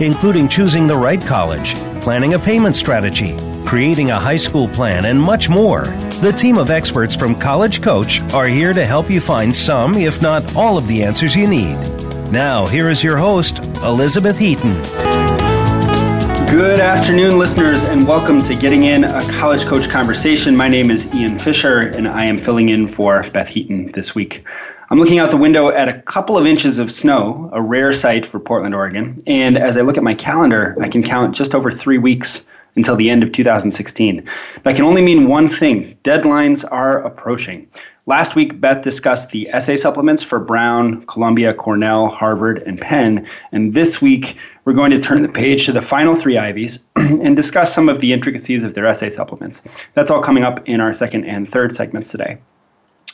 including choosing the right college, planning a payment strategy, creating a high school plan, and much more. The team of experts from College Coach are here to help you find some, if not all, of the answers you need. Now, here is your host, Elizabeth Heaton. Good afternoon, listeners, and welcome to Getting In a College Coach Conversation. My name is Ian Fisher, and I am filling in for Beth Heaton this week. I'm looking out the window at a couple of inches of snow, a rare sight for Portland, Oregon. And as I look at my calendar, I can count just over three weeks until the end of 2016. That can only mean one thing deadlines are approaching. Last week, Beth discussed the essay supplements for Brown, Columbia, Cornell, Harvard, and Penn. And this week, we're going to turn the page to the final three Ivies and discuss some of the intricacies of their essay supplements. That's all coming up in our second and third segments today.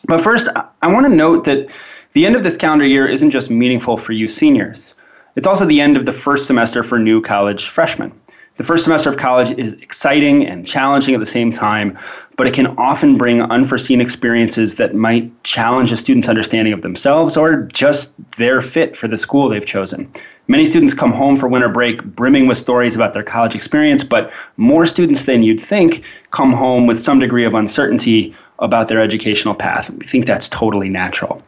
But first, I want to note that the end of this calendar year isn't just meaningful for you seniors, it's also the end of the first semester for new college freshmen. The first semester of college is exciting and challenging at the same time, but it can often bring unforeseen experiences that might challenge a student's understanding of themselves or just their fit for the school they've chosen. Many students come home for winter break brimming with stories about their college experience, but more students than you'd think come home with some degree of uncertainty about their educational path. We think that's totally natural.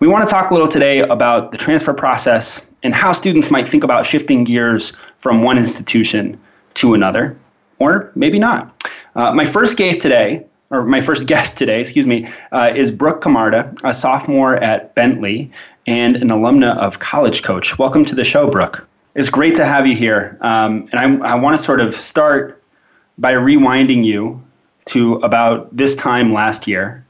We want to talk a little today about the transfer process and how students might think about shifting gears from one institution to another, or maybe not. Uh, my first guest today, or my first guest today, excuse me, uh, is Brooke Camarda, a sophomore at Bentley and an alumna of College Coach. Welcome to the show, Brooke. It's great to have you here. Um, and I, I want to sort of start by rewinding you to about this time last year,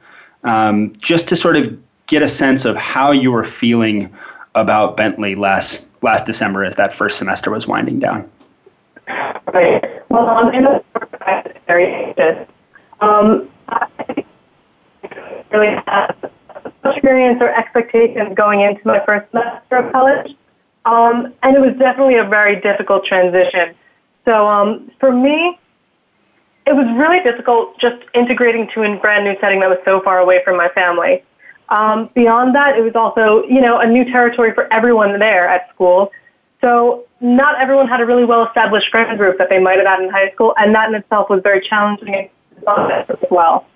um, just to sort of get a sense of how you were feeling about Bentley last last December as that first semester was winding down. Right. Well, I'm in a very anxious. Um, really have experience or expectations going into my first semester of college. Um, and it was definitely a very difficult transition. So um, for me, it was really difficult just integrating to a brand new setting that was so far away from my family. Um, beyond that, it was also, you know, a new territory for everyone there at school. So not everyone had a really well-established friend group that they might have had in high school, and that in itself was very challenging as well.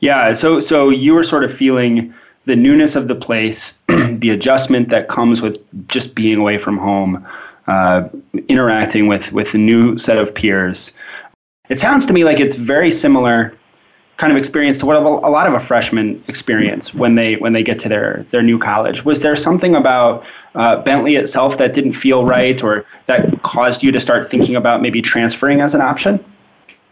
Yeah, so so you were sort of feeling the newness of the place, the adjustment that comes with just being away from home, uh, interacting with with a new set of peers. It sounds to me like it's very similar kind of experience to what a lot of a freshman experience when they when they get to their their new college. Was there something about uh, Bentley itself that didn't feel right, or that caused you to start thinking about maybe transferring as an option?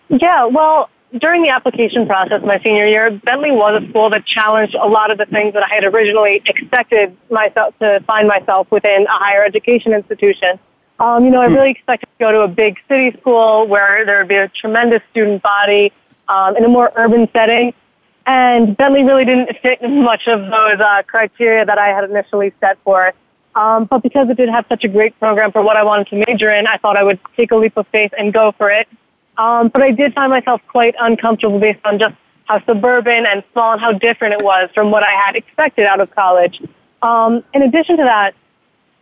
Yeah, well, during the application process my senior year, Bentley was a school that challenged a lot of the things that I had originally expected myself to find myself within a higher education institution. Um, you know, I hmm. really expected to go to a big city school where there would be a tremendous student body um, in a more urban setting. And Bentley really didn't fit much of those uh, criteria that I had initially set for it. Um, but because it did have such a great program for what I wanted to major in, I thought I would take a leap of faith and go for it. Um, but I did find myself quite uncomfortable based on just how suburban and small and how different it was from what I had expected out of college. Um, in addition to that,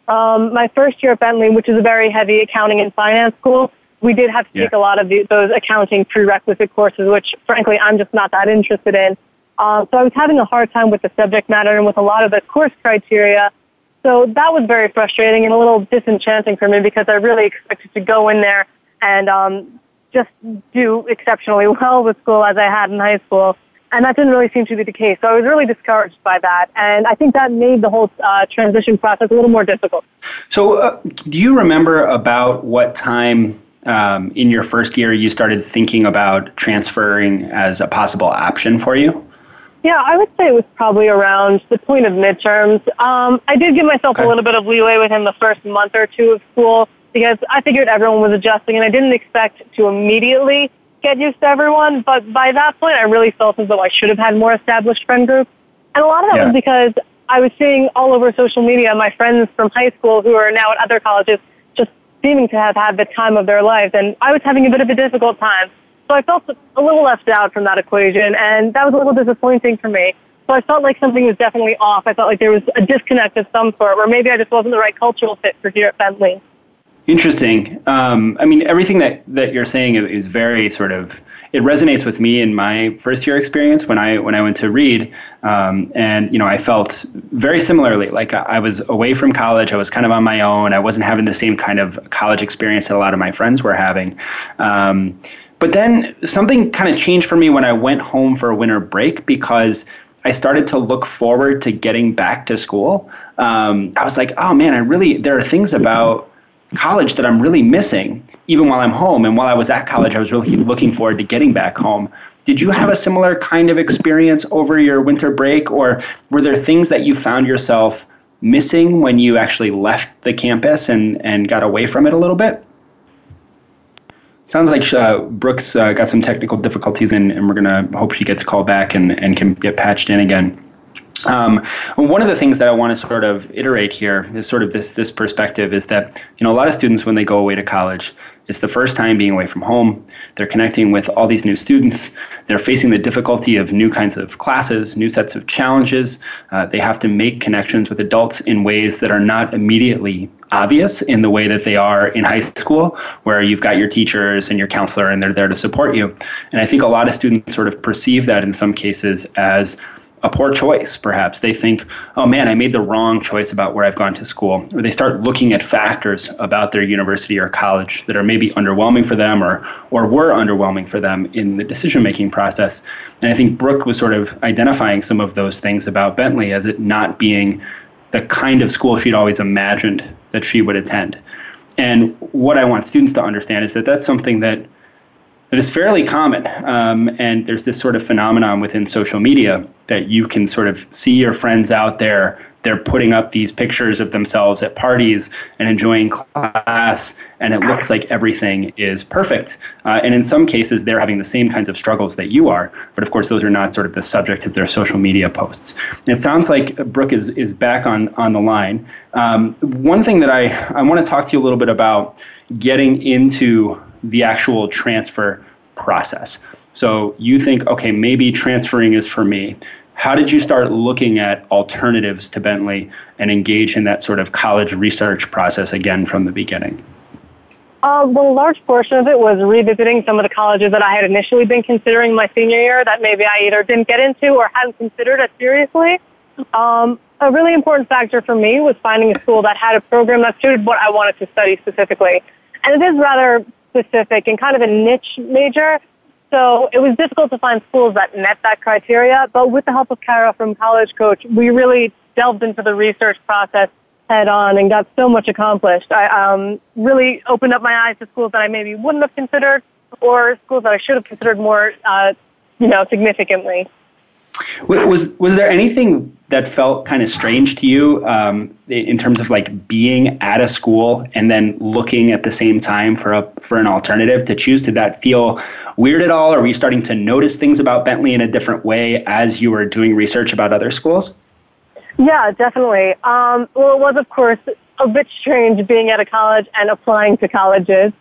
um, my first year at Bentley, which is a very heavy accounting and finance school, we did have to take a lot of the, those accounting prerequisite courses, which frankly I'm just not that interested in. Um, so I was having a hard time with the subject matter and with a lot of the course criteria. So that was very frustrating and a little disenchanting for me because I really expected to go in there and um, just do exceptionally well with school as I had in high school. And that didn't really seem to be the case. So I was really discouraged by that. And I think that made the whole uh, transition process a little more difficult. So, uh, do you remember about what time um, in your first year you started thinking about transferring as a possible option for you? Yeah, I would say it was probably around the point of midterms. Um, I did give myself okay. a little bit of leeway within the first month or two of school because I figured everyone was adjusting and I didn't expect to immediately get used to everyone. But by that point, I really felt as though I should have had more established friend groups. And a lot of that yeah. was because I was seeing all over social media my friends from high school who are now at other colleges just seeming to have had the time of their lives. And I was having a bit of a difficult time. So I felt a little left out from that equation. And that was a little disappointing for me. So I felt like something was definitely off. I felt like there was a disconnect of some sort, or maybe I just wasn't the right cultural fit for here at Bentley. Interesting. Um, I mean, everything that, that you're saying is very sort of it resonates with me in my first year experience when I when I went to Reed, um, and you know I felt very similarly. Like I was away from college, I was kind of on my own. I wasn't having the same kind of college experience that a lot of my friends were having. Um, but then something kind of changed for me when I went home for a winter break because I started to look forward to getting back to school. Um, I was like, oh man, I really there are things about college that I'm really missing, even while I'm home. And while I was at college, I was really looking forward to getting back home. Did you have a similar kind of experience over your winter break, or were there things that you found yourself missing when you actually left the campus and, and got away from it a little bit? Sounds like uh, Brooke's uh, got some technical difficulties, and, and we're going to hope she gets called back and, and can get patched in again. Um, one of the things that I want to sort of iterate here is sort of this this perspective is that you know a lot of students when they go away to college, it's the first time being away from home. They're connecting with all these new students. They're facing the difficulty of new kinds of classes, new sets of challenges. Uh, they have to make connections with adults in ways that are not immediately obvious in the way that they are in high school, where you've got your teachers and your counselor and they're there to support you. And I think a lot of students sort of perceive that in some cases as a poor choice, perhaps. They think, oh man, I made the wrong choice about where I've gone to school. Or they start looking at factors about their university or college that are maybe underwhelming for them or, or were underwhelming for them in the decision making process. And I think Brooke was sort of identifying some of those things about Bentley as it not being the kind of school she'd always imagined that she would attend. And what I want students to understand is that that's something that that is fairly common. Um, and there's this sort of phenomenon within social media that you can sort of see your friends out there. They're putting up these pictures of themselves at parties and enjoying class, and it looks like everything is perfect. Uh, and in some cases, they're having the same kinds of struggles that you are. But of course, those are not sort of the subject of their social media posts. It sounds like Brooke is, is back on, on the line. Um, one thing that I, I want to talk to you a little bit about getting into the actual transfer process. So you think, okay, maybe transferring is for me. How did you start looking at alternatives to Bentley and engage in that sort of college research process again from the beginning? Uh, well, a large portion of it was revisiting some of the colleges that I had initially been considering my senior year that maybe I either didn't get into or hadn't considered as seriously. Um, a really important factor for me was finding a school that had a program that suited what I wanted to study specifically. And it is rather specific and kind of a niche major. So it was difficult to find schools that met that criteria. But with the help of Kara from College Coach, we really delved into the research process head on and got so much accomplished. I um, really opened up my eyes to schools that I maybe wouldn't have considered or schools that I should have considered more, uh, you know, significantly. Was was there anything that felt kind of strange to you um, in terms of like being at a school and then looking at the same time for a for an alternative to choose? Did that feel weird at all, or were you starting to notice things about Bentley in a different way as you were doing research about other schools? Yeah, definitely. Um, well, it was of course a bit strange being at a college and applying to colleges.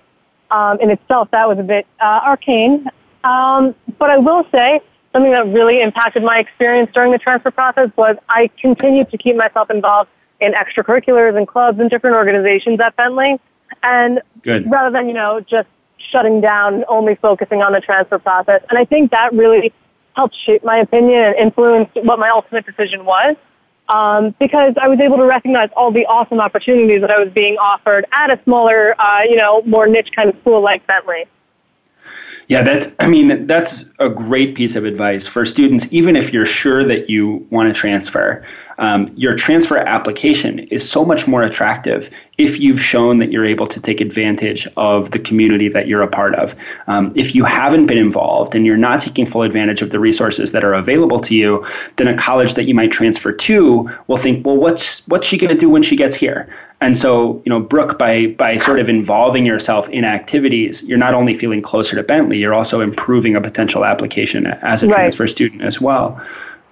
Um, in itself, that was a bit uh, arcane. Um, but I will say something that really impacted my experience during the transfer process was I continued to keep myself involved in extracurriculars and clubs and different organizations at Bentley. And Good. rather than, you know, just shutting down and only focusing on the transfer process. And I think that really helped shape my opinion and influenced what my ultimate decision was. Um, because I was able to recognize all the awesome opportunities that I was being offered at a smaller, uh, you know, more niche kind of school like Bentley. Yeah, that's, I mean, that's a great piece of advice for students, even if you're sure that you want to transfer. Um, your transfer application is so much more attractive if you've shown that you're able to take advantage of the community that you're a part of. Um, if you haven't been involved and you're not taking full advantage of the resources that are available to you, then a college that you might transfer to will think, well, what's what's she going to do when she gets here? And so, you know, Brooke, by by sort of involving yourself in activities, you're not only feeling closer to Bentley, you're also improving a potential application as a right. transfer student as well.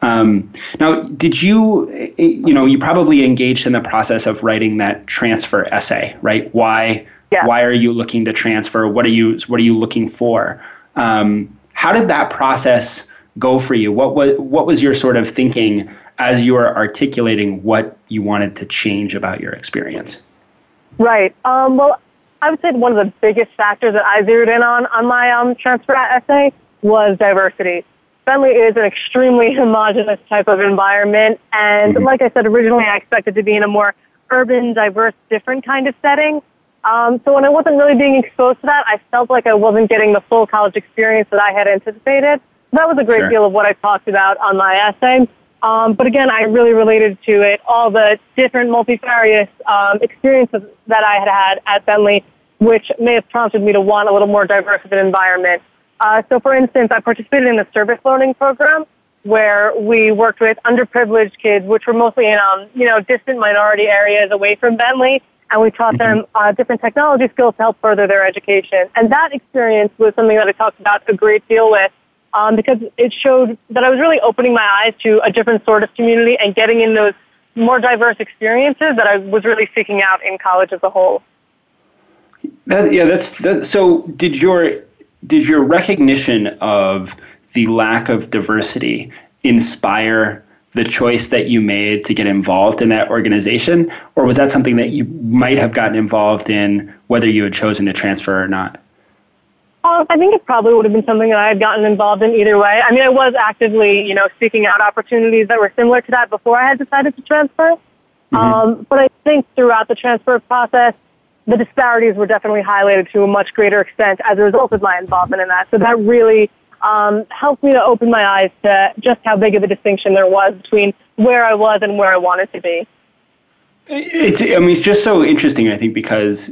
Um, now, did you, you know, you probably engaged in the process of writing that transfer essay, right? Why, yeah. why are you looking to transfer? What are you, what are you looking for? Um, how did that process go for you? What was, what was your sort of thinking as you were articulating what you wanted to change about your experience? Right. Um, well, I would say one of the biggest factors that I zeroed in on on my um, transfer essay was diversity. Bentley is an extremely homogenous type of environment, and mm-hmm. like I said originally, I expected to be in a more urban, diverse, different kind of setting. Um, so when I wasn't really being exposed to that, I felt like I wasn't getting the full college experience that I had anticipated. That was a great sure. deal of what I talked about on my essay. Um, but again, I really related to it all the different multifarious um, experiences that I had had at Bentley, which may have prompted me to want a little more diverse of an environment. Uh, so, for instance, I participated in the service learning program where we worked with underprivileged kids, which were mostly in, um, you know, distant minority areas away from Bentley, and we taught them mm-hmm. uh, different technology skills to help further their education. And that experience was something that I talked about a great deal with um, because it showed that I was really opening my eyes to a different sort of community and getting in those more diverse experiences that I was really seeking out in college as a whole. That, yeah, that's, that's so. Did your did your recognition of the lack of diversity inspire the choice that you made to get involved in that organization, or was that something that you might have gotten involved in whether you had chosen to transfer or not? Um, I think it probably would have been something that I had gotten involved in either way. I mean, I was actively, you know, seeking out opportunities that were similar to that before I had decided to transfer. Mm-hmm. Um, but I think throughout the transfer process, the disparities were definitely highlighted to a much greater extent as a result of my involvement in that. So that really um, helped me to open my eyes to just how big of a distinction there was between where I was and where I wanted to be. It's, I mean, it's just so interesting, I think, because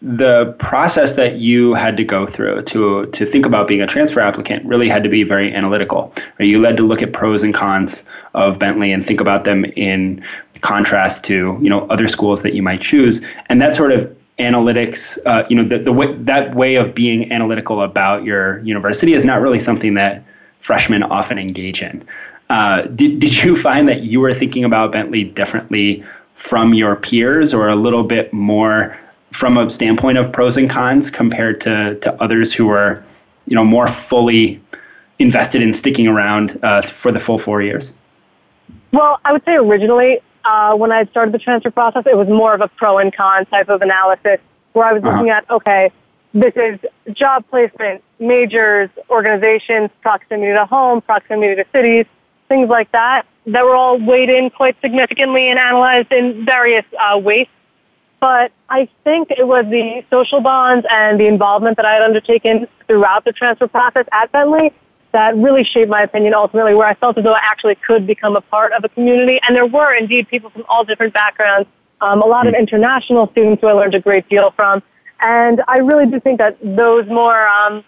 the process that you had to go through to to think about being a transfer applicant really had to be very analytical. You had to look at pros and cons of Bentley and think about them in contrast to you know other schools that you might choose, and that sort of analytics, uh, you know, the, the way, that way of being analytical about your university is not really something that freshmen often engage in. Uh, did, did you find that you were thinking about Bentley differently from your peers or a little bit more from a standpoint of pros and cons compared to, to others who were, you know, more fully invested in sticking around uh, for the full four years? Well, I would say originally uh, when I started the transfer process, it was more of a pro and con type of analysis where I was uh-huh. looking at, okay, this is job placement, majors, organizations, proximity to home, proximity to cities, things like that, that were all weighed in quite significantly and analyzed in various uh, weights. But I think it was the social bonds and the involvement that I had undertaken throughout the transfer process at Bentley that really shaped my opinion ultimately, where I felt as though I actually could become a part of a community. And there were indeed people from all different backgrounds, um, a lot of hmm. international students who I learned a great deal from. And I really do think that those more um,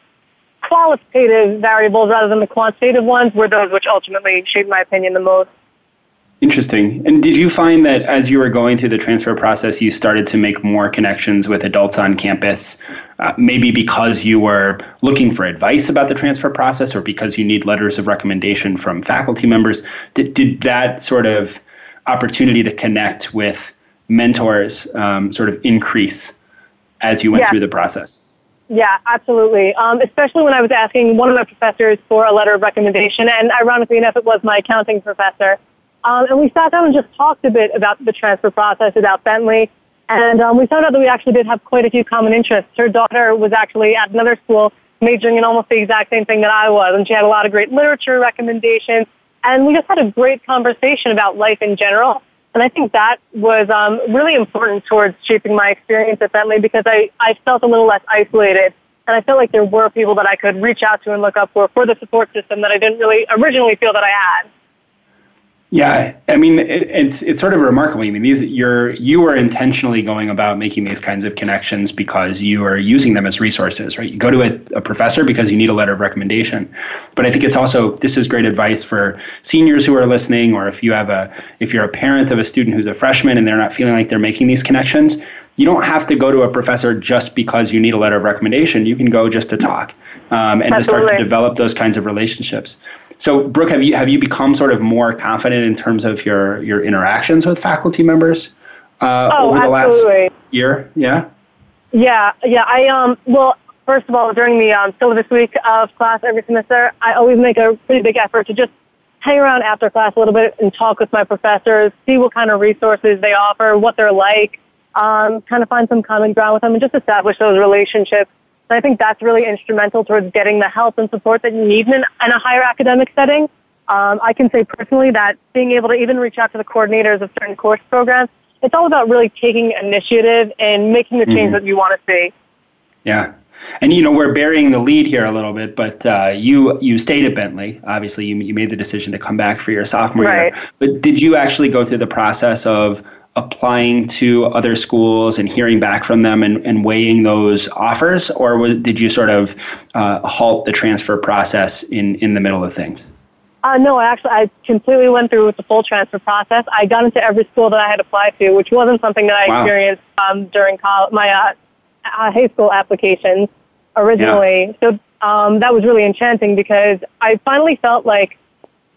qualitative variables rather than the quantitative ones were those which ultimately shaped my opinion the most. Interesting. And did you find that as you were going through the transfer process, you started to make more connections with adults on campus, uh, maybe because you were looking for advice about the transfer process or because you need letters of recommendation from faculty members? Did, did that sort of opportunity to connect with mentors um, sort of increase as you went yeah. through the process? Yeah, absolutely. Um, especially when I was asking one of my professors for a letter of recommendation, and ironically enough, it was my accounting professor. Um, and we sat down and just talked a bit about the transfer process, about Bentley. And um, we found out that we actually did have quite a few common interests. Her daughter was actually at another school majoring in almost the exact same thing that I was. And she had a lot of great literature recommendations. And we just had a great conversation about life in general. And I think that was um, really important towards shaping my experience at Bentley because I, I felt a little less isolated. And I felt like there were people that I could reach out to and look up for for the support system that I didn't really originally feel that I had. Yeah, I mean, it, it's it's sort of remarkable. I mean, these you're you are intentionally going about making these kinds of connections because you are using them as resources, right? You go to a, a professor because you need a letter of recommendation, but I think it's also this is great advice for seniors who are listening, or if you have a if you're a parent of a student who's a freshman and they're not feeling like they're making these connections, you don't have to go to a professor just because you need a letter of recommendation. You can go just to talk um, and Absolutely. to start to develop those kinds of relationships. So, Brooke, have you have you become sort of more confident in terms of your your interactions with faculty members uh, oh, over the absolutely. last year? Yeah. Yeah, yeah. I um. Well, first of all, during the um, syllabus week of class every semester, I always make a pretty big effort to just hang around after class a little bit and talk with my professors, see what kind of resources they offer, what they're like, um, kind of find some common ground with them, and just establish those relationships and I think that's really instrumental towards getting the help and support that you need in, in a higher academic setting. Um, I can say personally that being able to even reach out to the coordinators of certain course programs, it's all about really taking initiative and making the change mm-hmm. that you want to see. Yeah. And you know we're burying the lead here a little bit, but uh, you you stayed at Bentley. Obviously, you you made the decision to come back for your sophomore right. year. But did you actually go through the process of applying to other schools and hearing back from them and, and weighing those offers, or was, did you sort of uh, halt the transfer process in, in the middle of things? Uh, no, actually, I completely went through with the full transfer process. I got into every school that I had applied to, which wasn't something that I wow. experienced um, during college, my uh, uh, high school applications originally. Yeah. So um, that was really enchanting because I finally felt like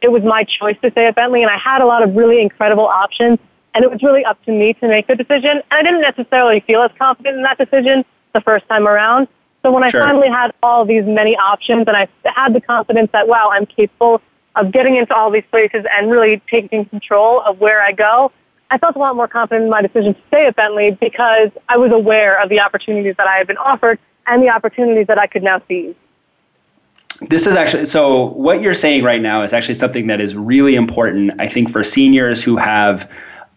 it was my choice to stay at Bentley, and I had a lot of really incredible options and it was really up to me to make the decision. And I didn't necessarily feel as confident in that decision the first time around. So when sure. I finally had all these many options and I had the confidence that, wow, I'm capable of getting into all these places and really taking control of where I go, I felt a lot more confident in my decision to stay at Bentley because I was aware of the opportunities that I had been offered and the opportunities that I could now seize. This is actually so what you're saying right now is actually something that is really important, I think, for seniors who have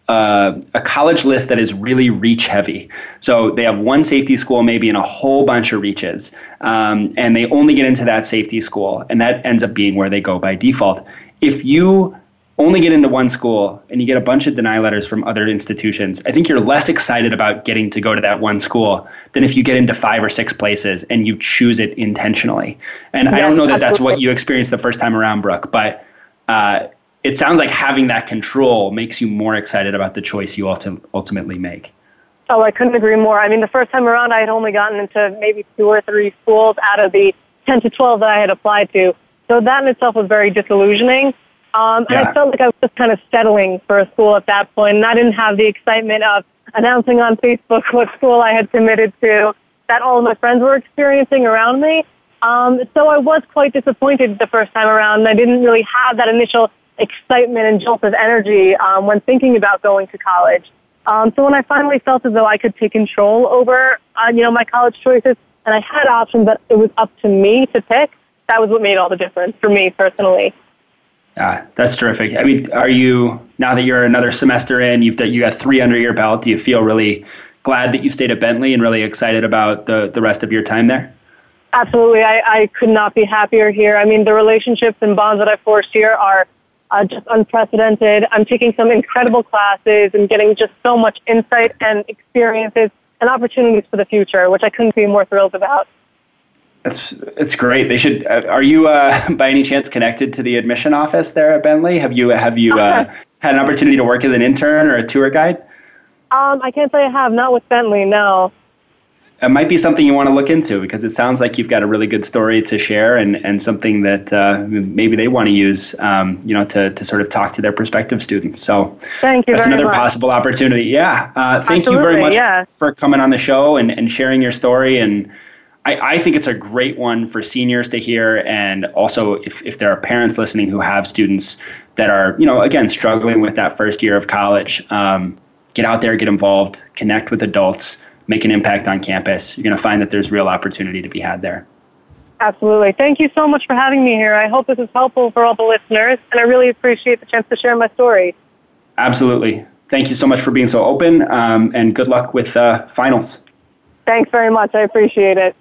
uh, a college list that is really reach heavy. So they have one safety school, maybe, and a whole bunch of reaches. Um, and they only get into that safety school, and that ends up being where they go by default. If you only get into one school and you get a bunch of deny letters from other institutions, I think you're less excited about getting to go to that one school than if you get into five or six places and you choose it intentionally. And I don't know that that's what you experienced the first time around, Brooke, but uh, it sounds like having that control makes you more excited about the choice you ulti- ultimately make. Oh, I couldn't agree more. I mean, the first time around, I had only gotten into maybe two or three schools out of the 10 to 12 that I had applied to. So that in itself was very disillusioning. Um, and yeah. I felt like I was just kind of settling for a school at that point, and I didn't have the excitement of announcing on Facebook what school I had committed to that all of my friends were experiencing around me. Um, so I was quite disappointed the first time around, and I didn't really have that initial excitement and jolt of energy um, when thinking about going to college. Um, so when I finally felt as though I could take control over, uh, you know, my college choices, and I had options that it was up to me to pick, that was what made all the difference for me personally. Yeah, that's terrific. I mean, are you now that you're another semester in, you've you got three under your belt? Do you feel really glad that you stayed at Bentley and really excited about the the rest of your time there? Absolutely, I, I could not be happier here. I mean, the relationships and bonds that I forged here are uh, just unprecedented. I'm taking some incredible classes and getting just so much insight and experiences and opportunities for the future, which I couldn't be more thrilled about. That's it's great. They should. Uh, are you uh, by any chance connected to the admission office there at Bentley? Have you have you uh, had an opportunity to work as an intern or a tour guide? Um, I can't say I have. Not with Bentley, no it might be something you want to look into because it sounds like you've got a really good story to share and, and something that uh, maybe they want to use, um, you know, to, to sort of talk to their prospective students. So thank you. That's another much. possible opportunity. Yeah. Uh, thank Absolutely, you very much yeah. for coming on the show and, and sharing your story. And I, I think it's a great one for seniors to hear. And also if, if there are parents listening who have students that are, you know, again, struggling with that first year of college, um, get out there, get involved, connect with adults make an impact on campus, you're going to find that there's real opportunity to be had there. Absolutely. Thank you so much for having me here. I hope this is helpful for all the listeners, and I really appreciate the chance to share my story. Absolutely. Thank you so much for being so open, um, and good luck with uh, finals. Thanks very much. I appreciate it.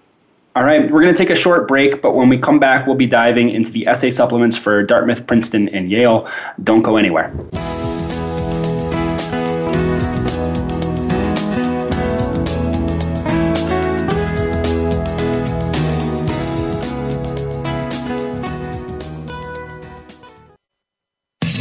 All right, we're going to take a short break, but when we come back, we'll be diving into the essay supplements for Dartmouth, Princeton, and Yale. Don't go anywhere.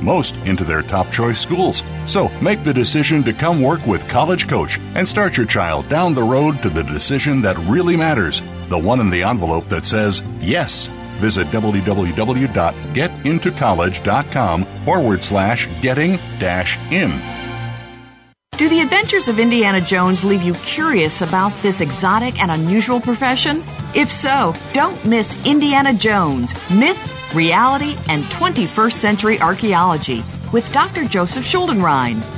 most into their top choice schools. So make the decision to come work with College Coach and start your child down the road to the decision that really matters, the one in the envelope that says yes. Visit www.getintocollege.com forward slash getting dash in. Do the adventures of Indiana Jones leave you curious about this exotic and unusual profession? If so, don't miss Indiana Jones Myth, Reality, and 21st Century Archaeology with Dr. Joseph Schuldenrein.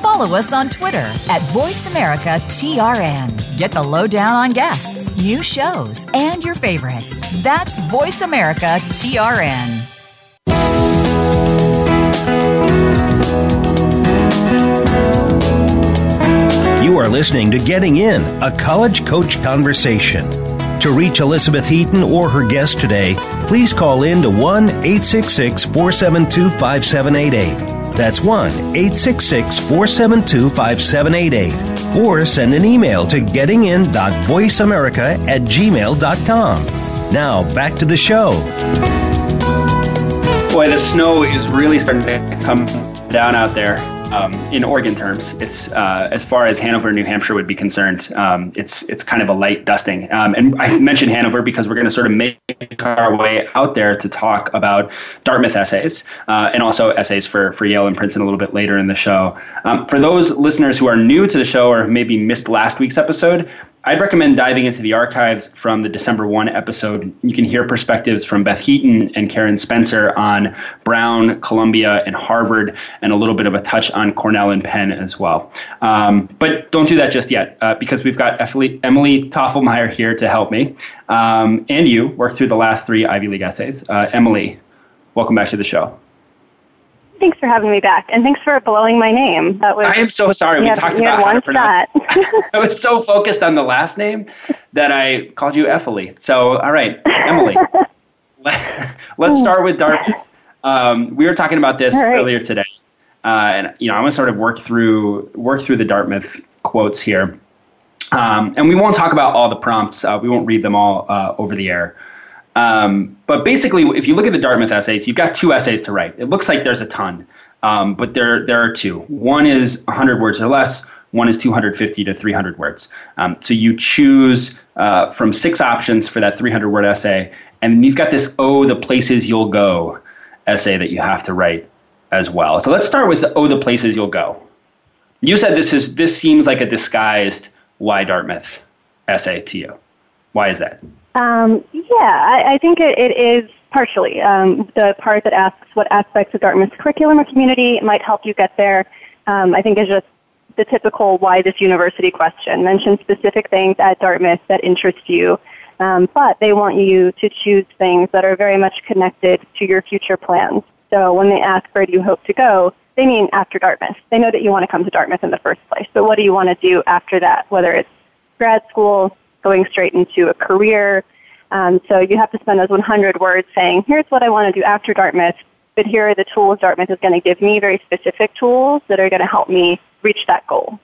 Follow us on Twitter at VoiceAmericaTRN. Get the lowdown on guests, new shows, and your favorites. That's VoiceAmericaTRN. You are listening to Getting In, a college coach conversation. To reach Elizabeth Heaton or her guest today, please call in to 1 866 472 5788. That's 1 866 472 5788. Or send an email to gettingin.voiceamerica at gmail.com. Now, back to the show. Boy, the snow is really starting to come down out there um, in Oregon terms. It's uh, as far as Hanover, New Hampshire would be concerned. Um, it's it's kind of a light dusting. Um, and I mentioned Hanover because we're going to sort of make our way out there to talk about Dartmouth essays uh, and also essays for for Yale and Princeton a little bit later in the show. Um, for those listeners who are new to the show or maybe missed last week's episode, I'd recommend diving into the archives from the December 1 episode. You can hear perspectives from Beth Heaton and Karen Spencer on Brown, Columbia, and Harvard, and a little bit of a touch on Cornell and Penn as well. Um, but don't do that just yet, uh, because we've got Emily, Toffelmeyer here to help me, um, and you work through the last three Ivy League essays. Uh, Emily, welcome back to the show. Thanks for having me back, and thanks for blowing my name. That was. I am so sorry. We talked about how to pronounce. I was so focused on the last name that I called you Ethely. So, all right, Emily. let's start with Dartmouth. Um, we were talking about this right. earlier today, uh, and you know, I'm to sort of work through work through the Dartmouth quotes here, um, and we won't talk about all the prompts. Uh, we won't read them all uh, over the air. Um, but basically, if you look at the Dartmouth essays, you've got two essays to write. It looks like there's a ton, um, but there there are two. One is 100 words or less. One is 250 to 300 words. Um, so you choose uh, from six options for that 300 word essay, and then you've got this "Oh, the places you'll go" essay that you have to write as well. So let's start with the, "Oh, the places you'll go." You said this is this seems like a disguised "Why Dartmouth" essay to you. Why is that? Um, yeah, I, I think it, it is partially. Um, the part that asks what aspects of Dartmouth's curriculum or community might help you get there, um, I think is just the typical why this university question. Mention specific things at Dartmouth that interest you, um, but they want you to choose things that are very much connected to your future plans. So when they ask where do you hope to go, they mean after Dartmouth. They know that you want to come to Dartmouth in the first place. But what do you want to do after that? Whether it's grad school, going straight into a career. Um, so you have to spend those 100 words saying, here's what I want to do after Dartmouth, but here are the tools Dartmouth is going to give me, very specific tools that are going to help me reach that goal.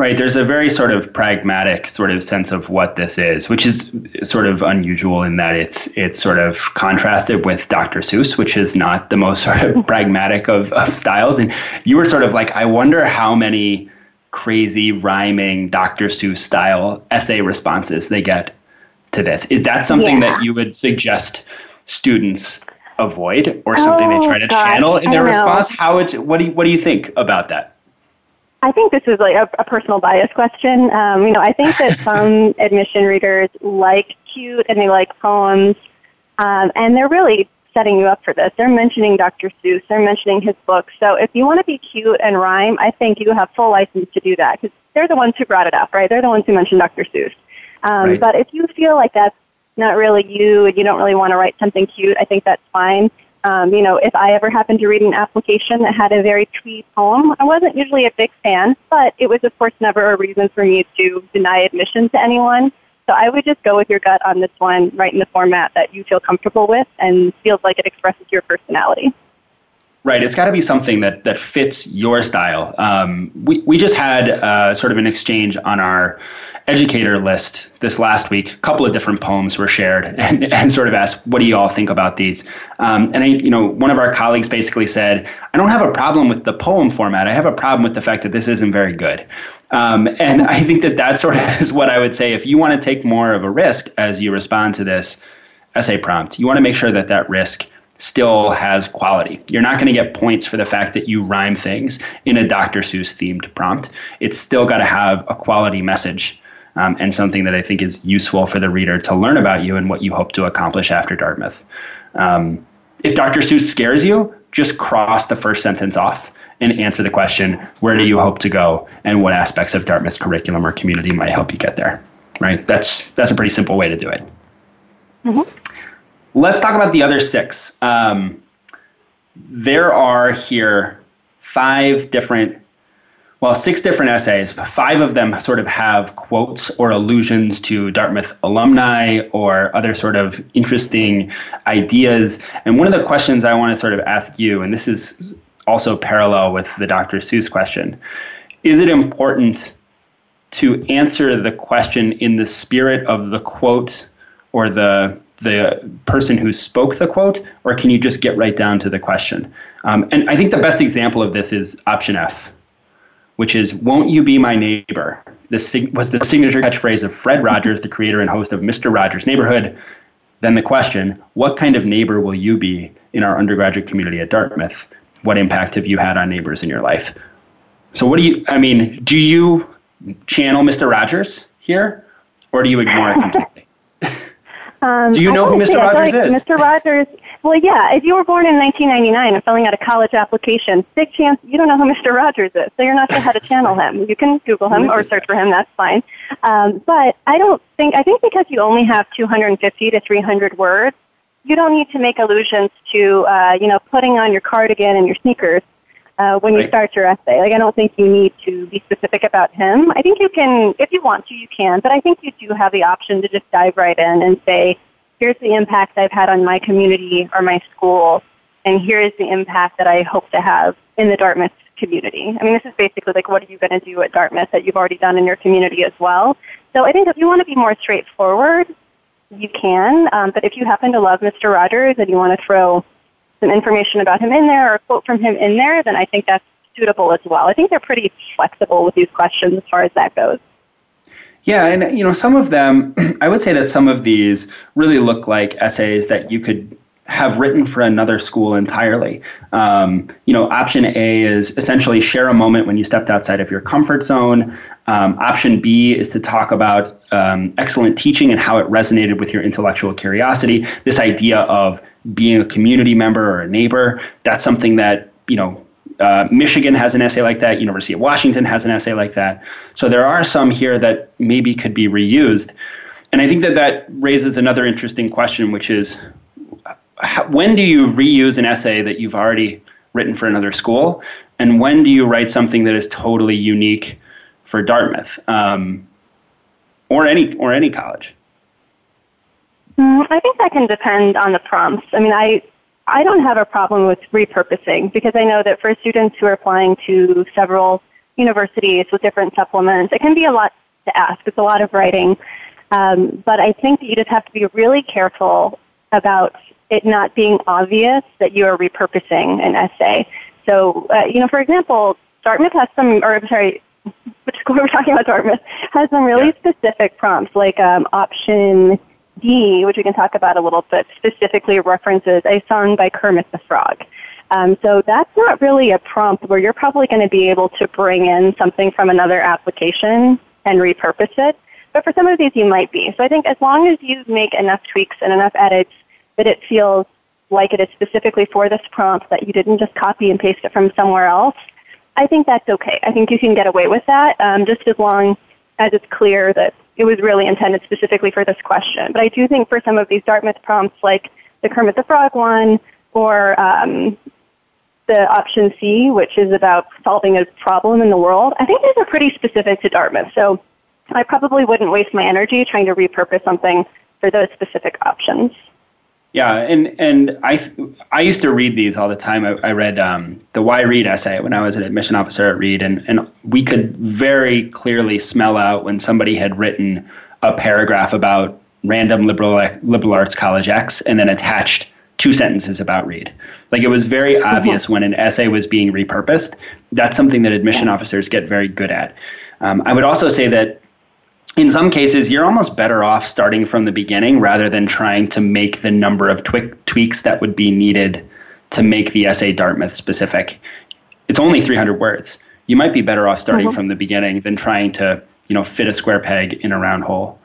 Right. There's a very sort of pragmatic sort of sense of what this is, which is sort of unusual in that it's it's sort of contrasted with Dr. Seuss, which is not the most sort of pragmatic of, of styles. And you were sort of like, I wonder how many crazy rhyming Dr. Seuss style essay responses they get to this. Is that something yeah. that you would suggest students avoid or something oh, they try to gosh, channel in their response? How would what do you, what do you think about that? I think this is like a, a personal bias question. Um, you know, I think that some admission readers like cute and they like poems, um, and they're really setting you up for this. They're mentioning Dr. Seuss. They're mentioning his books. So if you want to be cute and rhyme, I think you have full license to do that because they're the ones who brought it up, right? They're the ones who mentioned Dr. Seuss. Um, right. But if you feel like that's not really you and you don't really want to write something cute, I think that's fine. Um, you know, if I ever happened to read an application that had a very twee poem, I wasn't usually a big fan, but it was, of course, never a reason for me to deny admission to anyone. So I would just go with your gut on this one, write in the format that you feel comfortable with and feels like it expresses your personality. Right. It's got to be something that, that fits your style. Um, we, we just had uh, sort of an exchange on our educator list this last week. A couple of different poems were shared and, and sort of asked, what do you all think about these? Um, and I, you know, one of our colleagues basically said, I don't have a problem with the poem format. I have a problem with the fact that this isn't very good. Um, and I think that that sort of is what I would say. If you want to take more of a risk as you respond to this essay prompt, you want to make sure that that risk still has quality. You're not going to get points for the fact that you rhyme things in a Dr. Seuss themed prompt. It's still got to have a quality message um, and something that I think is useful for the reader to learn about you and what you hope to accomplish after Dartmouth. Um, if Dr. Seuss scares you, just cross the first sentence off and answer the question where do you hope to go and what aspects of Dartmouth's curriculum or community might help you get there right that's that's a pretty simple way to do it mm-hmm. let's talk about the other six um, there are here five different well, six different essays. Five of them sort of have quotes or allusions to Dartmouth alumni or other sort of interesting ideas. And one of the questions I want to sort of ask you, and this is also parallel with the Dr. Seuss question, is it important to answer the question in the spirit of the quote or the the person who spoke the quote, or can you just get right down to the question? Um, and I think the best example of this is option F which is "Won't you be my neighbor?" This was the signature catchphrase of Fred Rogers, the creator and host of Mr. Rogers' Neighborhood. Then the question: What kind of neighbor will you be in our undergraduate community at Dartmouth? What impact have you had on neighbors in your life? So, what do you? I mean, do you channel Mr. Rogers here, or do you ignore it completely? Um, do you know who Mr. Rogers like is? Mr. Rogers well, yeah. If you were born in 1999 and filling out a college application, big chance you don't know who Mr. Rogers is, so you're not sure how to channel him. You can Google him or search for him. That's fine. Um, but I don't think I think because you only have 250 to 300 words, you don't need to make allusions to uh, you know putting on your cardigan and your sneakers uh, when you start your essay. Like I don't think you need to be specific about him. I think you can, if you want to, you can. But I think you do have the option to just dive right in and say here's the impact I've had on my community or my school, and here is the impact that I hope to have in the Dartmouth community. I mean, this is basically like, what are you going to do at Dartmouth that you've already done in your community as well? So I think if you want to be more straightforward, you can. Um, but if you happen to love Mr. Rogers and you want to throw some information about him in there or a quote from him in there, then I think that's suitable as well. I think they're pretty flexible with these questions as far as that goes. Yeah, and you know, some of them, I would say that some of these really look like essays that you could have written for another school entirely. Um, you know, option A is essentially share a moment when you stepped outside of your comfort zone. Um, option B is to talk about um, excellent teaching and how it resonated with your intellectual curiosity. This idea of being a community member or a neighbor, that's something that, you know, uh, Michigan has an essay like that. University of Washington has an essay like that. So there are some here that maybe could be reused. And I think that that raises another interesting question, which is when do you reuse an essay that you've already written for another school? and when do you write something that is totally unique for Dartmouth um, or any or any college? Mm, I think that can depend on the prompts. I mean, I I don't have a problem with repurposing because I know that for students who are applying to several universities with different supplements, it can be a lot to ask. It's a lot of writing. Um, but I think that you just have to be really careful about it not being obvious that you are repurposing an essay. So, uh, you know, for example, Dartmouth has some, or I'm sorry, which school we're talking about, Dartmouth, has some really yeah. specific prompts, like um, option D, which we can talk about a little bit, specifically references a song by Kermit the Frog. Um, so that's not really a prompt where you're probably going to be able to bring in something from another application and repurpose it. But for some of these, you might be. So I think as long as you make enough tweaks and enough edits that it feels like it is specifically for this prompt, that you didn't just copy and paste it from somewhere else, I think that's okay. I think you can get away with that um, just as long as it's clear that it was really intended specifically for this question. But I do think for some of these Dartmouth prompts, like the Kermit the Frog one, or um, the option C, which is about solving a problem in the world, I think these are pretty specific to Dartmouth. So I probably wouldn't waste my energy trying to repurpose something for those specific options. Yeah, and and I I used to read these all the time. I, I read um, the Why Reed essay when I was an admission officer at Reed, and and we could very clearly smell out when somebody had written a paragraph about random liberal liberal arts college X, and then attached two sentences about Reed. Like it was very obvious when an essay was being repurposed. That's something that admission officers get very good at. Um, I would also say that in some cases, you're almost better off starting from the beginning rather than trying to make the number of twi- tweaks that would be needed to make the essay Dartmouth specific. It's only 300 words. You might be better off starting mm-hmm. from the beginning than trying to, you know, fit a square peg in a round hole.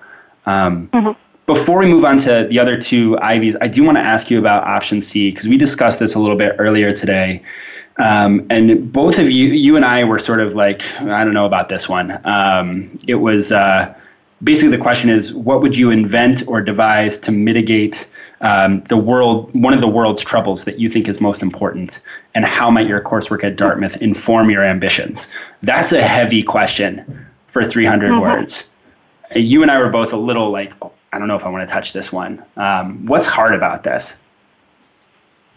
Um, mm-hmm. Before we move on to the other two Ivies, I do want to ask you about option C because we discussed this a little bit earlier today. Um, and both of you, you and I were sort of like, I don't know about this one. Um, it was uh, basically the question is, what would you invent or devise to mitigate um, the world, one of the world's troubles that you think is most important, and how might your coursework at Dartmouth inform your ambitions? That's a heavy question for 300 mm-hmm. words. You and I were both a little like, I don't know if I want to touch this one. Um, what's hard about this?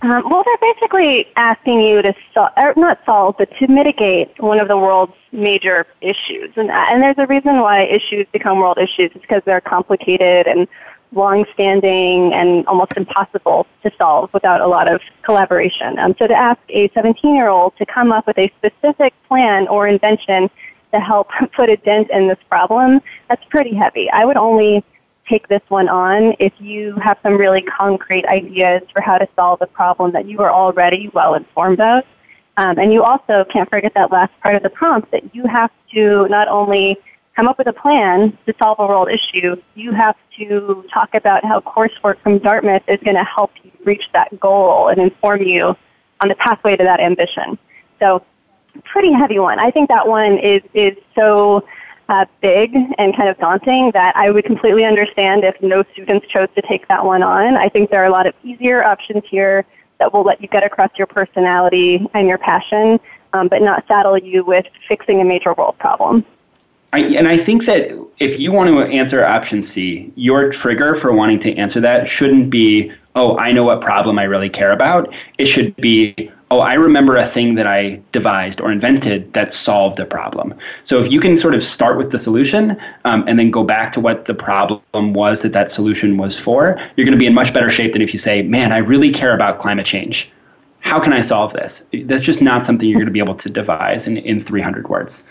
Um, well, they're basically asking you to solve, or not solve, but to mitigate one of the world's major issues. And, and there's a reason why issues become world issues. It's because they're complicated and long-standing and almost impossible to solve without a lot of collaboration. Um, so to ask a 17-year-old to come up with a specific plan or invention to help put a dent in this problem, that's pretty heavy. I would only take this one on if you have some really concrete ideas for how to solve a problem that you are already well informed of. Um, and you also can't forget that last part of the prompt that you have to not only come up with a plan to solve a world issue, you have to talk about how coursework from Dartmouth is going to help you reach that goal and inform you on the pathway to that ambition. So, pretty heavy one. I think that one is is so uh, big and kind of daunting that I would completely understand if no students chose to take that one on. I think there are a lot of easier options here that will let you get across your personality and your passion, um, but not saddle you with fixing a major world problem. I, and I think that if you want to answer option C, your trigger for wanting to answer that shouldn't be, oh, I know what problem I really care about. It should be, oh, I remember a thing that I devised or invented that solved a problem. So if you can sort of start with the solution um, and then go back to what the problem was that that solution was for, you're going to be in much better shape than if you say, man, I really care about climate change. How can I solve this? That's just not something you're going to be able to devise in, in 300 words.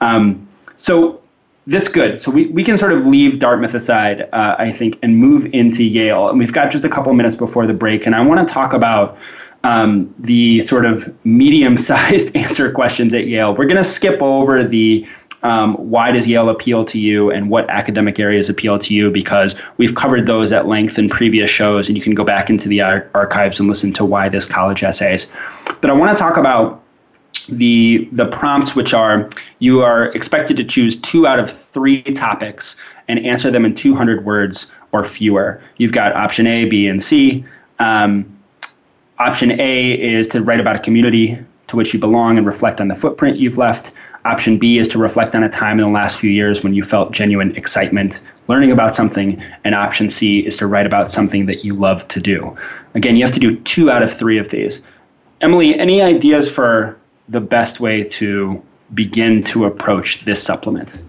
Um, so this good. So we, we can sort of leave Dartmouth aside, uh, I think, and move into Yale. And we've got just a couple minutes before the break, and I want to talk about um, the sort of medium sized answer questions at Yale. We're going to skip over the um, why does Yale appeal to you and what academic areas appeal to you because we've covered those at length in previous shows, and you can go back into the ar- archives and listen to why this college essays. But I want to talk about the the prompts which are you are expected to choose two out of three topics and answer them in 200 words or fewer you've got option a b and c um, Option A is to write about a community to which you belong and reflect on the footprint you've left. Option B is to reflect on a time in the last few years when you felt genuine excitement learning about something. And option C is to write about something that you love to do. Again, you have to do two out of three of these. Emily, any ideas for the best way to begin to approach this supplement?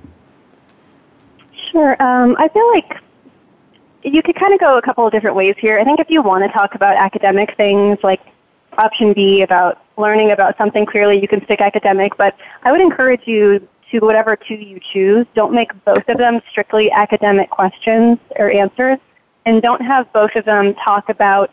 Sure. Um, I feel like you could kind of go a couple of different ways here. I think if you want to talk about academic things, like option B about learning about something clearly, you can stick academic, but I would encourage you to whatever two you choose. Don't make both of them strictly academic questions or answers, and don't have both of them talk about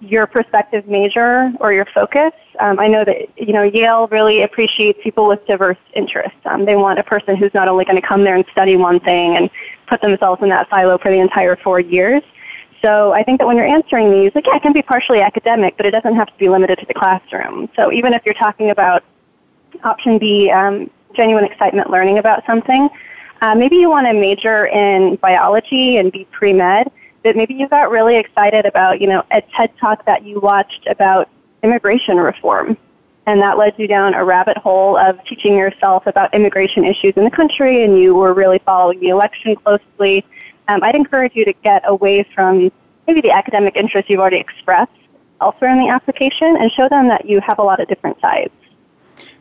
your prospective major or your focus. Um, I know that you know Yale really appreciates people with diverse interests. Um, they want a person who's not only going to come there and study one thing and put themselves in that silo for the entire four years. So I think that when you're answering these, like, yeah, it can be partially academic, but it doesn't have to be limited to the classroom. So even if you're talking about option B, um, genuine excitement learning about something, uh, maybe you want to major in biology and be pre-med, but maybe you got really excited about, you know, a TED talk that you watched about immigration reform. And that led you down a rabbit hole of teaching yourself about immigration issues in the country, and you were really following the election closely. Um, I'd encourage you to get away from maybe the academic interests you've already expressed elsewhere in the application and show them that you have a lot of different sides.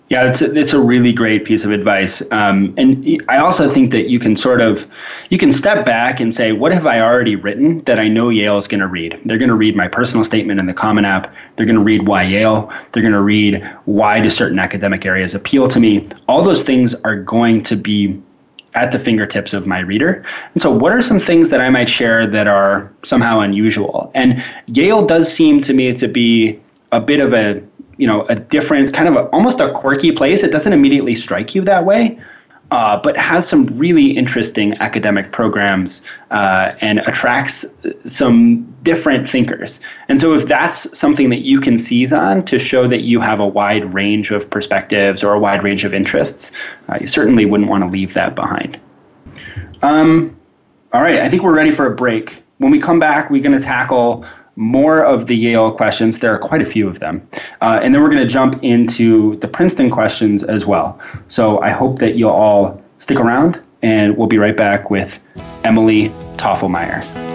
Yeah, it's a, it's a really great piece of advice, um, and I also think that you can sort of you can step back and say, what have I already written that I know Yale is going to read? They're going to read my personal statement in the Common App. They're going to read why Yale. They're going to read why do certain academic areas appeal to me. All those things are going to be at the fingertips of my reader. And so, what are some things that I might share that are somehow unusual? And Yale does seem to me to be a bit of a you know a different kind of a, almost a quirky place. It doesn't immediately strike you that way, uh, but has some really interesting academic programs uh, and attracts some different thinkers. And so, if that's something that you can seize on to show that you have a wide range of perspectives or a wide range of interests, uh, you certainly wouldn't want to leave that behind. Um, all right, I think we're ready for a break. When we come back, we're going to tackle more of the Yale questions. There are quite a few of them. Uh, and then we're going to jump into the Princeton questions as well. So I hope that you'll all stick around, and we'll be right back with Emily Toffelmeyer.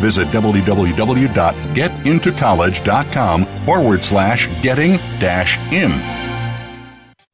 Visit www.getintocollege.com forward slash getting dash in.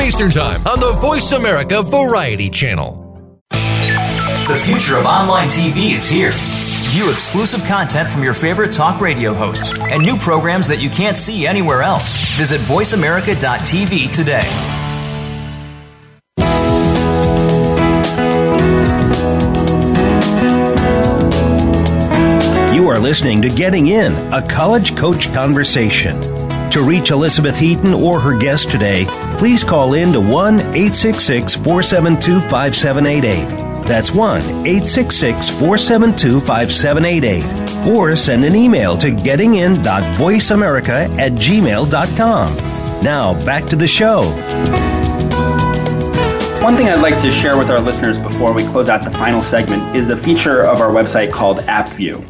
Eastern Time on the Voice America Variety Channel. The future of online TV is here. View exclusive content from your favorite talk radio hosts and new programs that you can't see anywhere else. Visit VoiceAmerica.tv today. You are listening to Getting In, a college coach conversation. To reach Elizabeth Heaton or her guest today, please call in to 1 866 472 5788. That's 1 866 472 5788. Or send an email to gettingin.voiceamerica at gmail.com. Now, back to the show. One thing I'd like to share with our listeners before we close out the final segment is a feature of our website called AppView.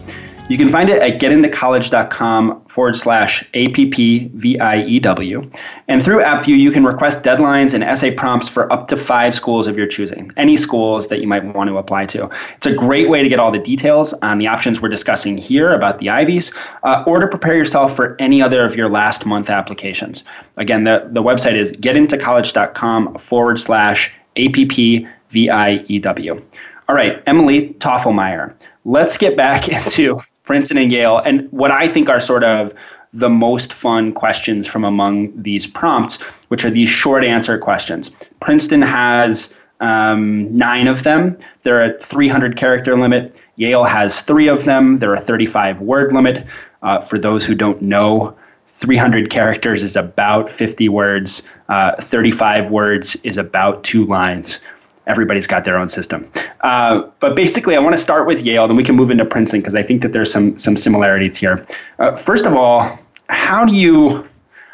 You can find it at getintocollege.com forward slash APPVIEW. And through AppView, you can request deadlines and essay prompts for up to five schools of your choosing, any schools that you might want to apply to. It's a great way to get all the details on the options we're discussing here about the Ivies, uh, or to prepare yourself for any other of your last month applications. Again, the, the website is getintocollege.com forward slash APPVIEW. All right, Emily Toffelmeyer, let's get back into Princeton and Yale, and what I think are sort of the most fun questions from among these prompts, which are these short answer questions. Princeton has um, nine of them. They're a 300 character limit. Yale has three of them. They're a 35 word limit. Uh, for those who don't know, 300 characters is about 50 words. Uh, 35 words is about two lines everybody's got their own system. Uh, but basically, I want to start with Yale, then we can move into Princeton because I think that there's some some similarities here. Uh, first of all, how do you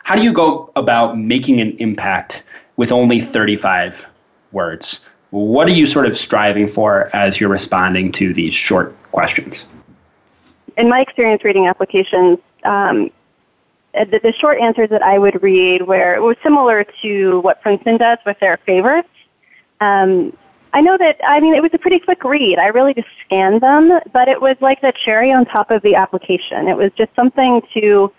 how do you go about making an impact with only 35 words? What are you sort of striving for as you're responding to these short questions? In my experience reading applications, um, the, the short answers that I would read were was similar to what Princeton does with their favorites um, I know that, I mean, it was a pretty quick read. I really just scanned them, but it was like the cherry on top of the application. It was just something to,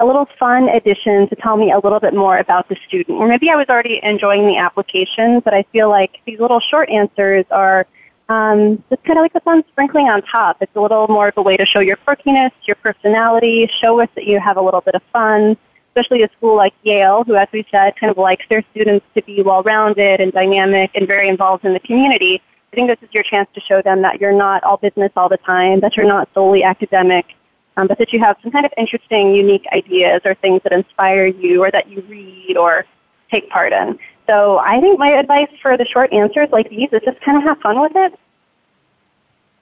a little fun addition to tell me a little bit more about the student. Or maybe I was already enjoying the application, but I feel like these little short answers are um, just kind of like the fun sprinkling on top. It's a little more of a way to show your quirkiness, your personality, show us that you have a little bit of fun especially a school like Yale, who, as we said, kind of likes their students to be well-rounded and dynamic and very involved in the community. I think this is your chance to show them that you're not all business all the time, that you're not solely academic, um, but that you have some kind of interesting, unique ideas or things that inspire you or that you read or take part in. So I think my advice for the short answers like these is just kind of have fun with it.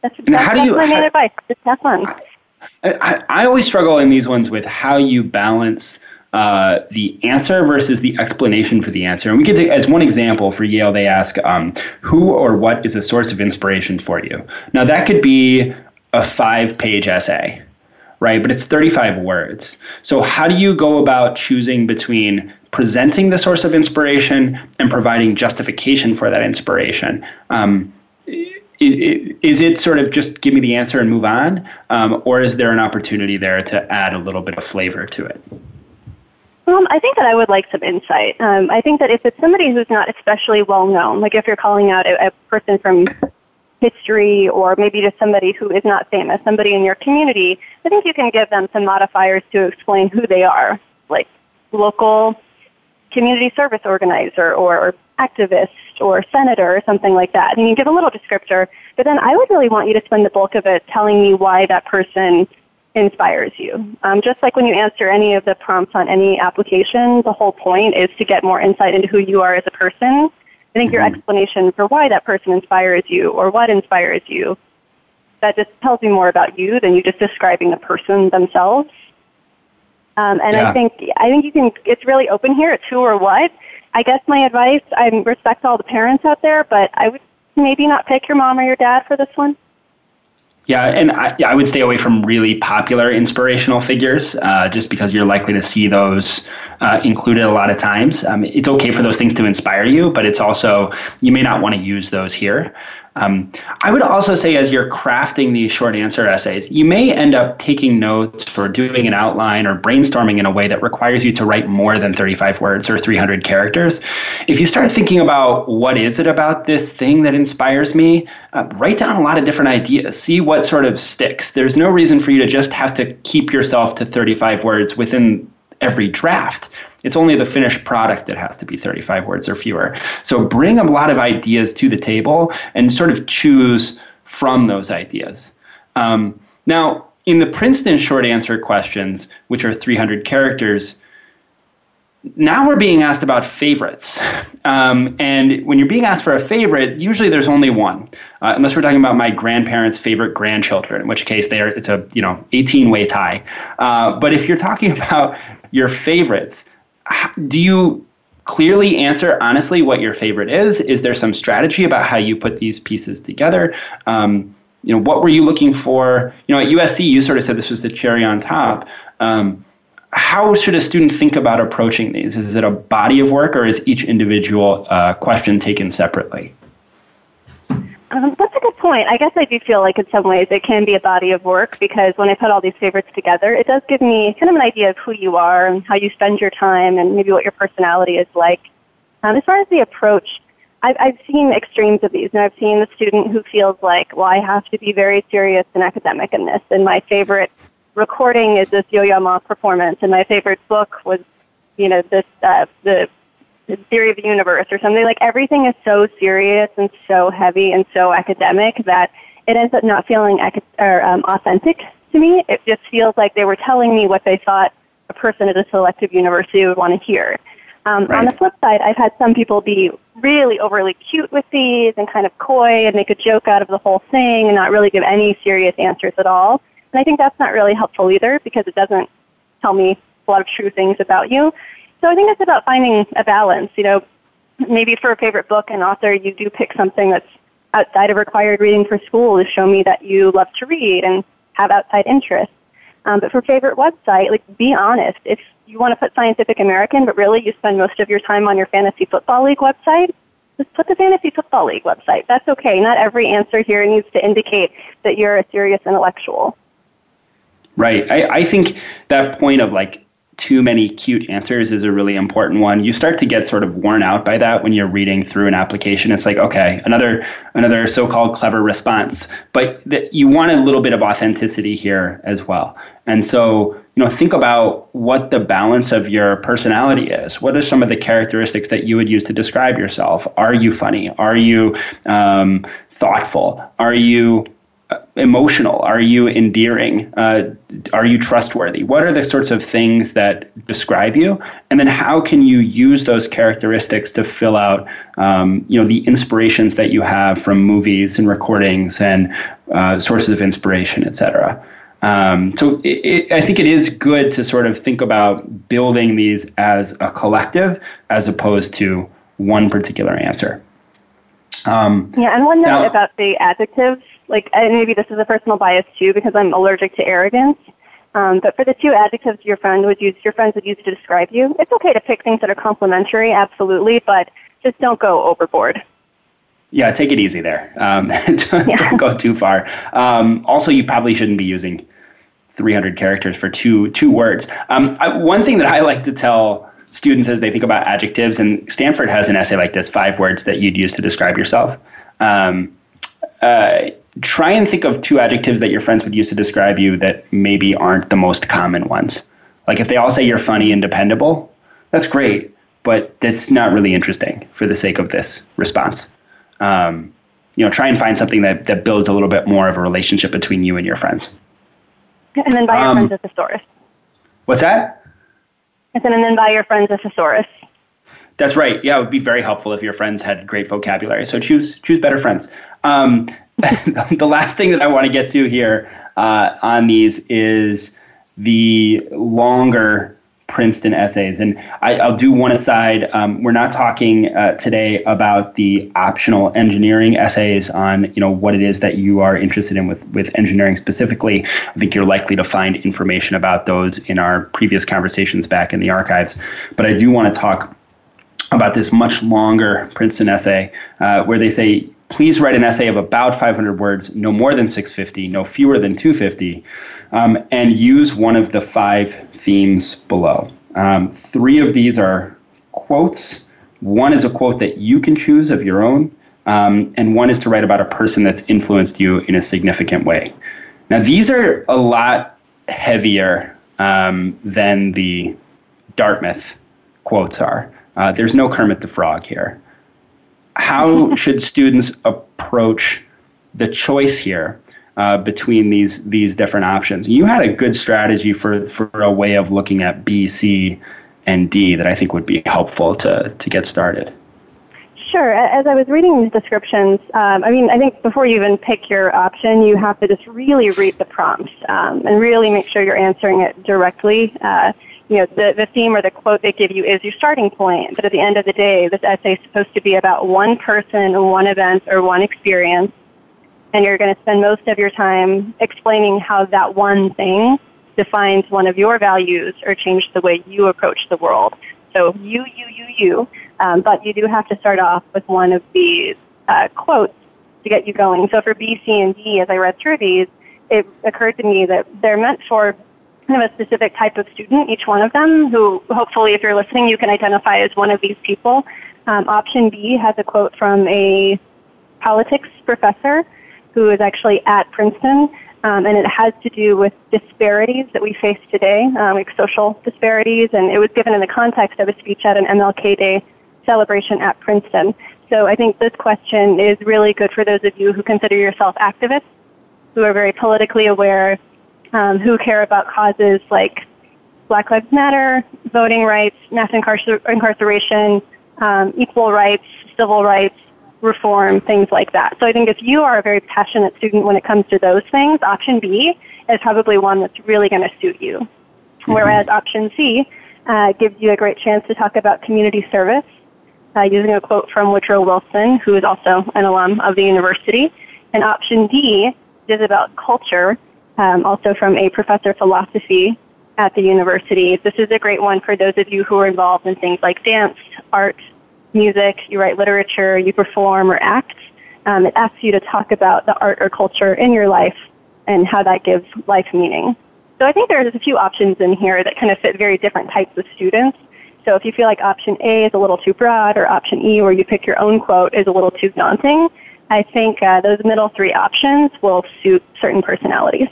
That's, that's, how do you, my main how, advice. Just have fun. I, I always struggle in these ones with how you balance – uh, the answer versus the explanation for the answer. And we could take, as one example for Yale, they ask, um, who or what is a source of inspiration for you? Now, that could be a five page essay, right? But it's 35 words. So, how do you go about choosing between presenting the source of inspiration and providing justification for that inspiration? Um, is it sort of just give me the answer and move on? Um, or is there an opportunity there to add a little bit of flavor to it? Um, I think that I would like some insight. Um, I think that if it's somebody who's not especially well known, like if you're calling out a, a person from history or maybe just somebody who is not famous, somebody in your community, I think you can give them some modifiers to explain who they are, like local community service organizer or, or activist or senator or something like that. And you give a little descriptor, but then I would really want you to spend the bulk of it telling me why that person inspires you. Um, just like when you answer any of the prompts on any application, the whole point is to get more insight into who you are as a person. I think your mm-hmm. explanation for why that person inspires you or what inspires you, that just tells me more about you than you just describing the person themselves. Um, and yeah. I think I think you can. It's really open here. It's who or what. I guess my advice. I respect all the parents out there, but I would maybe not pick your mom or your dad for this one. Yeah, and I, I, would stay away from really popular inspirational figures uh, just because you're likely to see those uh, included a lot of times. Um, it's okay for those things to inspire you, but it's also, you may not want to use those here. Um, I would also say, as you're crafting these short answer essays, you may end up taking notes for doing an outline or brainstorming in a way that requires you to write more than 35 words or 300 characters. If you start thinking about what is it about this thing that inspires me, uh, write down a lot of different ideas. See what sort of sticks. There's no reason for you to just have to keep yourself to 35 words within every draft. It's only the finished product that has to be 35 words or fewer. So bring a lot of ideas to the table and sort of choose from those ideas. Um, now, in the Princeton short answer questions, which are 300 characters, now we're being asked about favorites. Um, and when you're being asked for a favorite, usually there's only one, uh, unless we're talking about my grandparents' favorite grandchildren, in which case they are, it's a you know 18 way tie. Uh, but if you're talking about your favorites, do you clearly answer honestly what your favorite is? Is there some strategy about how you put these pieces together? Um, you know, what were you looking for? You know, at USC, you sort of said this was the cherry on top. Um, how should a student think about approaching these? Is it a body of work or is each individual uh, question taken separately? Um, that's a good point. I guess I do feel like in some ways it can be a body of work because when I put all these favorites together, it does give me kind of an idea of who you are and how you spend your time and maybe what your personality is like. Um, as far as the approach, I've, I've seen extremes of these. And I've seen the student who feels like, well, I have to be very serious and academic in this. And my favorite recording is this Yo-Yo Ma performance, and my favorite book was, you know, this uh, the, the theory of the universe or something. Like everything is so serious and so heavy and so academic that it ends up not feeling ac- or um, authentic to me. It just feels like they were telling me what they thought a person at a selective university would want to hear. Um, right. On the flip side, I've had some people be really overly cute with these and kind of coy and make a joke out of the whole thing and not really give any serious answers at all. And I think that's not really helpful either because it doesn't tell me a lot of true things about you. So I think it's about finding a balance. You know, maybe for a favorite book and author, you do pick something that's outside of required reading for school to show me that you love to read and have outside interests. Um, but for favorite website, like be honest. If you want to put Scientific American, but really you spend most of your time on your fantasy football league website, just put the Fantasy Football League website. That's okay. Not every answer here needs to indicate that you're a serious intellectual. Right. I, I think that point of like too many cute answers is a really important one. You start to get sort of worn out by that when you're reading through an application. It's like, okay, another another so-called clever response, but th- you want a little bit of authenticity here as well. And so, you know, think about what the balance of your personality is. What are some of the characteristics that you would use to describe yourself? Are you funny? Are you um, thoughtful? Are you emotional? Are you endearing? Uh, are you trustworthy? What are the sorts of things that describe you? And then how can you use those characteristics to fill out, um, you know, the inspirations that you have from movies and recordings and uh, sources of inspiration, et cetera. Um, so it, it, I think it is good to sort of think about building these as a collective as opposed to one particular answer. Um, yeah, and one note now, about the adjectives like and maybe this is a personal bias too because I'm allergic to arrogance. Um, but for the two adjectives your friend would use, your friends would use to describe you, it's okay to pick things that are complimentary, absolutely, but just don't go overboard. Yeah, take it easy there. Um, don't, yeah. don't, go too far. Um, also, you probably shouldn't be using 300 characters for two two words. Um, I, one thing that I like to tell students as they think about adjectives, and Stanford has an essay like this: five words that you'd use to describe yourself. Um, uh, try and think of two adjectives that your friends would use to describe you that maybe aren't the most common ones. Like if they all say you're funny and dependable, that's great, but that's not really interesting for the sake of this response. Um, you know, try and find something that, that builds a little bit more of a relationship between you and your friends. And then buy your um, friends a thesaurus. What's that? And then, and then buy your friends a thesaurus. That's right. Yeah, it would be very helpful if your friends had great vocabulary. So choose choose better friends. Um, the last thing that I want to get to here uh, on these is the longer Princeton essays. And I, will do one aside. Um, we're not talking uh, today about the optional engineering essays on you know what it is that you are interested in with with engineering specifically. I think you're likely to find information about those in our previous conversations back in the archives. But I do want to talk about this much longer Princeton essay uh, where they say please write an essay of about 500 words, no more than 650, no fewer than 250, um, and use one of the five themes below. Um, three of these are quotes. One is a quote that you can choose of your own, um, and one is to write about a person that's influenced you in a significant way. Now, these are a lot heavier um, than the Dartmouth quotes are. Uh, there's no Kermit the Frog here how should students approach the choice here uh, between these these different options? You had a good strategy for for a way of looking at B, C, and D that I think would be helpful to, to get started. Sure. As I was reading these descriptions, um, I mean, I think before you even pick your option, you have to just really read the prompts um, and really make sure you're answering it directly. Uh, you know, the, the theme or the quote they give you is your starting point, but at the end of the day, this essay is supposed to be about one person, one event, or one experience, and you're going to spend most of your time explaining how that one thing defines one of your values or changed the way you approach the world. So you, you, you, you. Um, but you do have to start off with one of these uh, quotes to get you going. So for B, C, and D, as I read through these, it occurred to me that they're meant for of a specific type of student, each one of them, who hopefully, if you're listening, you can identify as one of these people. Um, option B has a quote from a politics professor who is actually at Princeton um, and it has to do with disparities that we face today, um, like social disparities, and it was given in the context of a speech at an MLK Day celebration at Princeton. So I think this question is really good for those of you who consider yourself activists, who are very politically aware, um, who care about causes like Black Lives Matter, voting rights, mass incarcer- incarceration, um, equal rights, civil rights, reform, things like that. So I think if you are a very passionate student when it comes to those things, option B is probably one that's really going to suit you. Mm-hmm. Whereas option C uh, gives you a great chance to talk about community service uh, using a quote from Woodrow Wilson, who is also an alum of the university. And option D is about culture, um, also from a professor of philosophy at the university. This is a great one for those of you who are involved in things like dance, art, music, you write literature, you perform or act. Um, it asks you to talk about the art or culture in your life and how that gives life meaning. So I think there's a few options in here that kind of fit very different types of students. So if you feel like option A is a little too broad or option E where you pick your own quote is a little too daunting, I think uh, those middle three options will suit certain personalities.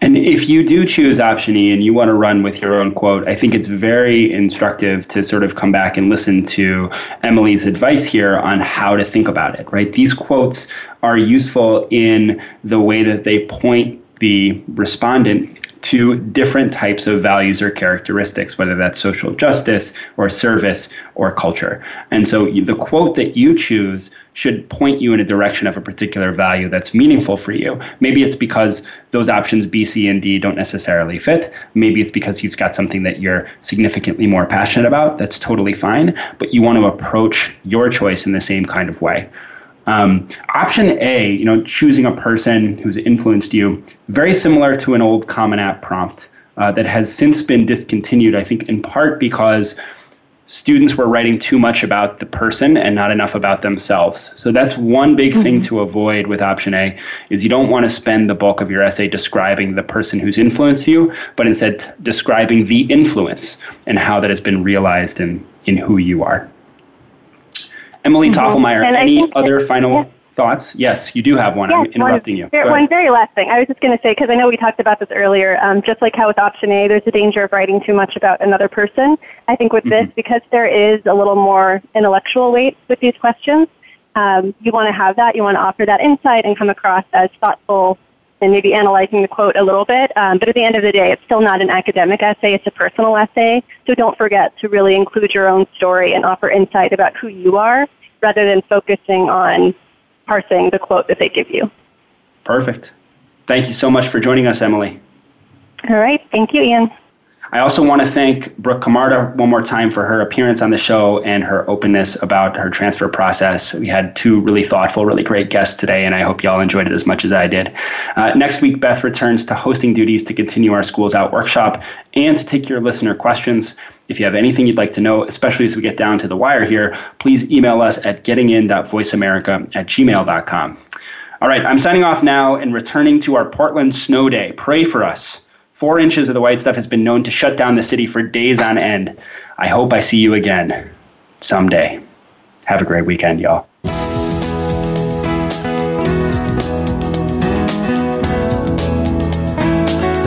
And if you do choose option E and you want to run with your own quote, I think it's very instructive to sort of come back and listen to Emily's advice here on how to think about it, right? These quotes are useful in the way that they point the respondent to different types of values or characteristics, whether that's social justice or service or culture. And so the quote that you choose should point you in a direction of a particular value that's meaningful for you. Maybe it's because those options B, C, and D don't necessarily fit. Maybe it's because you've got something that you're significantly more passionate about. That's totally fine. But you want to approach your choice in the same kind of way. Um, option A, you know, choosing a person who's influenced you, very similar to an old Common App prompt uh, that has since been discontinued. I think in part because students were writing too much about the person and not enough about themselves. So that's one big mm-hmm. thing to avoid with option A is you don't want to spend the bulk of your essay describing the person who's influenced you, but instead describing the influence and how that has been realized in in who you are. Emily mm-hmm. Toffelmeyer, any other that, final yeah. Thoughts? Yes, you do have one. I'm interrupting one, you. one very last thing. I was just going to say, because I know we talked about this earlier, um, just like how with option A, there's a danger of writing too much about another person. I think with mm-hmm. this, because there is a little more intellectual weight with these questions, um, you want to have that. You want to offer that insight and come across as thoughtful and maybe analyzing the quote a little bit. Um, but at the end of the day, it's still not an academic essay, it's a personal essay. So don't forget to really include your own story and offer insight about who you are rather than focusing on parsing the quote that they give you. Perfect. Thank you so much for joining us, Emily. All right. Thank you, Ian. I also want to thank Brooke Camarda one more time for her appearance on the show and her openness about her transfer process. We had two really thoughtful, really great guests today, and I hope you all enjoyed it as much as I did. Uh, next week, Beth returns to hosting duties to continue our Schools Out workshop and to take your listener questions. If you have anything you'd like to know, especially as we get down to the wire here, please email us at gettingin.voiceamerica at gmail.com. All right, I'm signing off now and returning to our Portland snow day. Pray for us. Four inches of the white stuff has been known to shut down the city for days on end. I hope I see you again someday. Have a great weekend, y'all.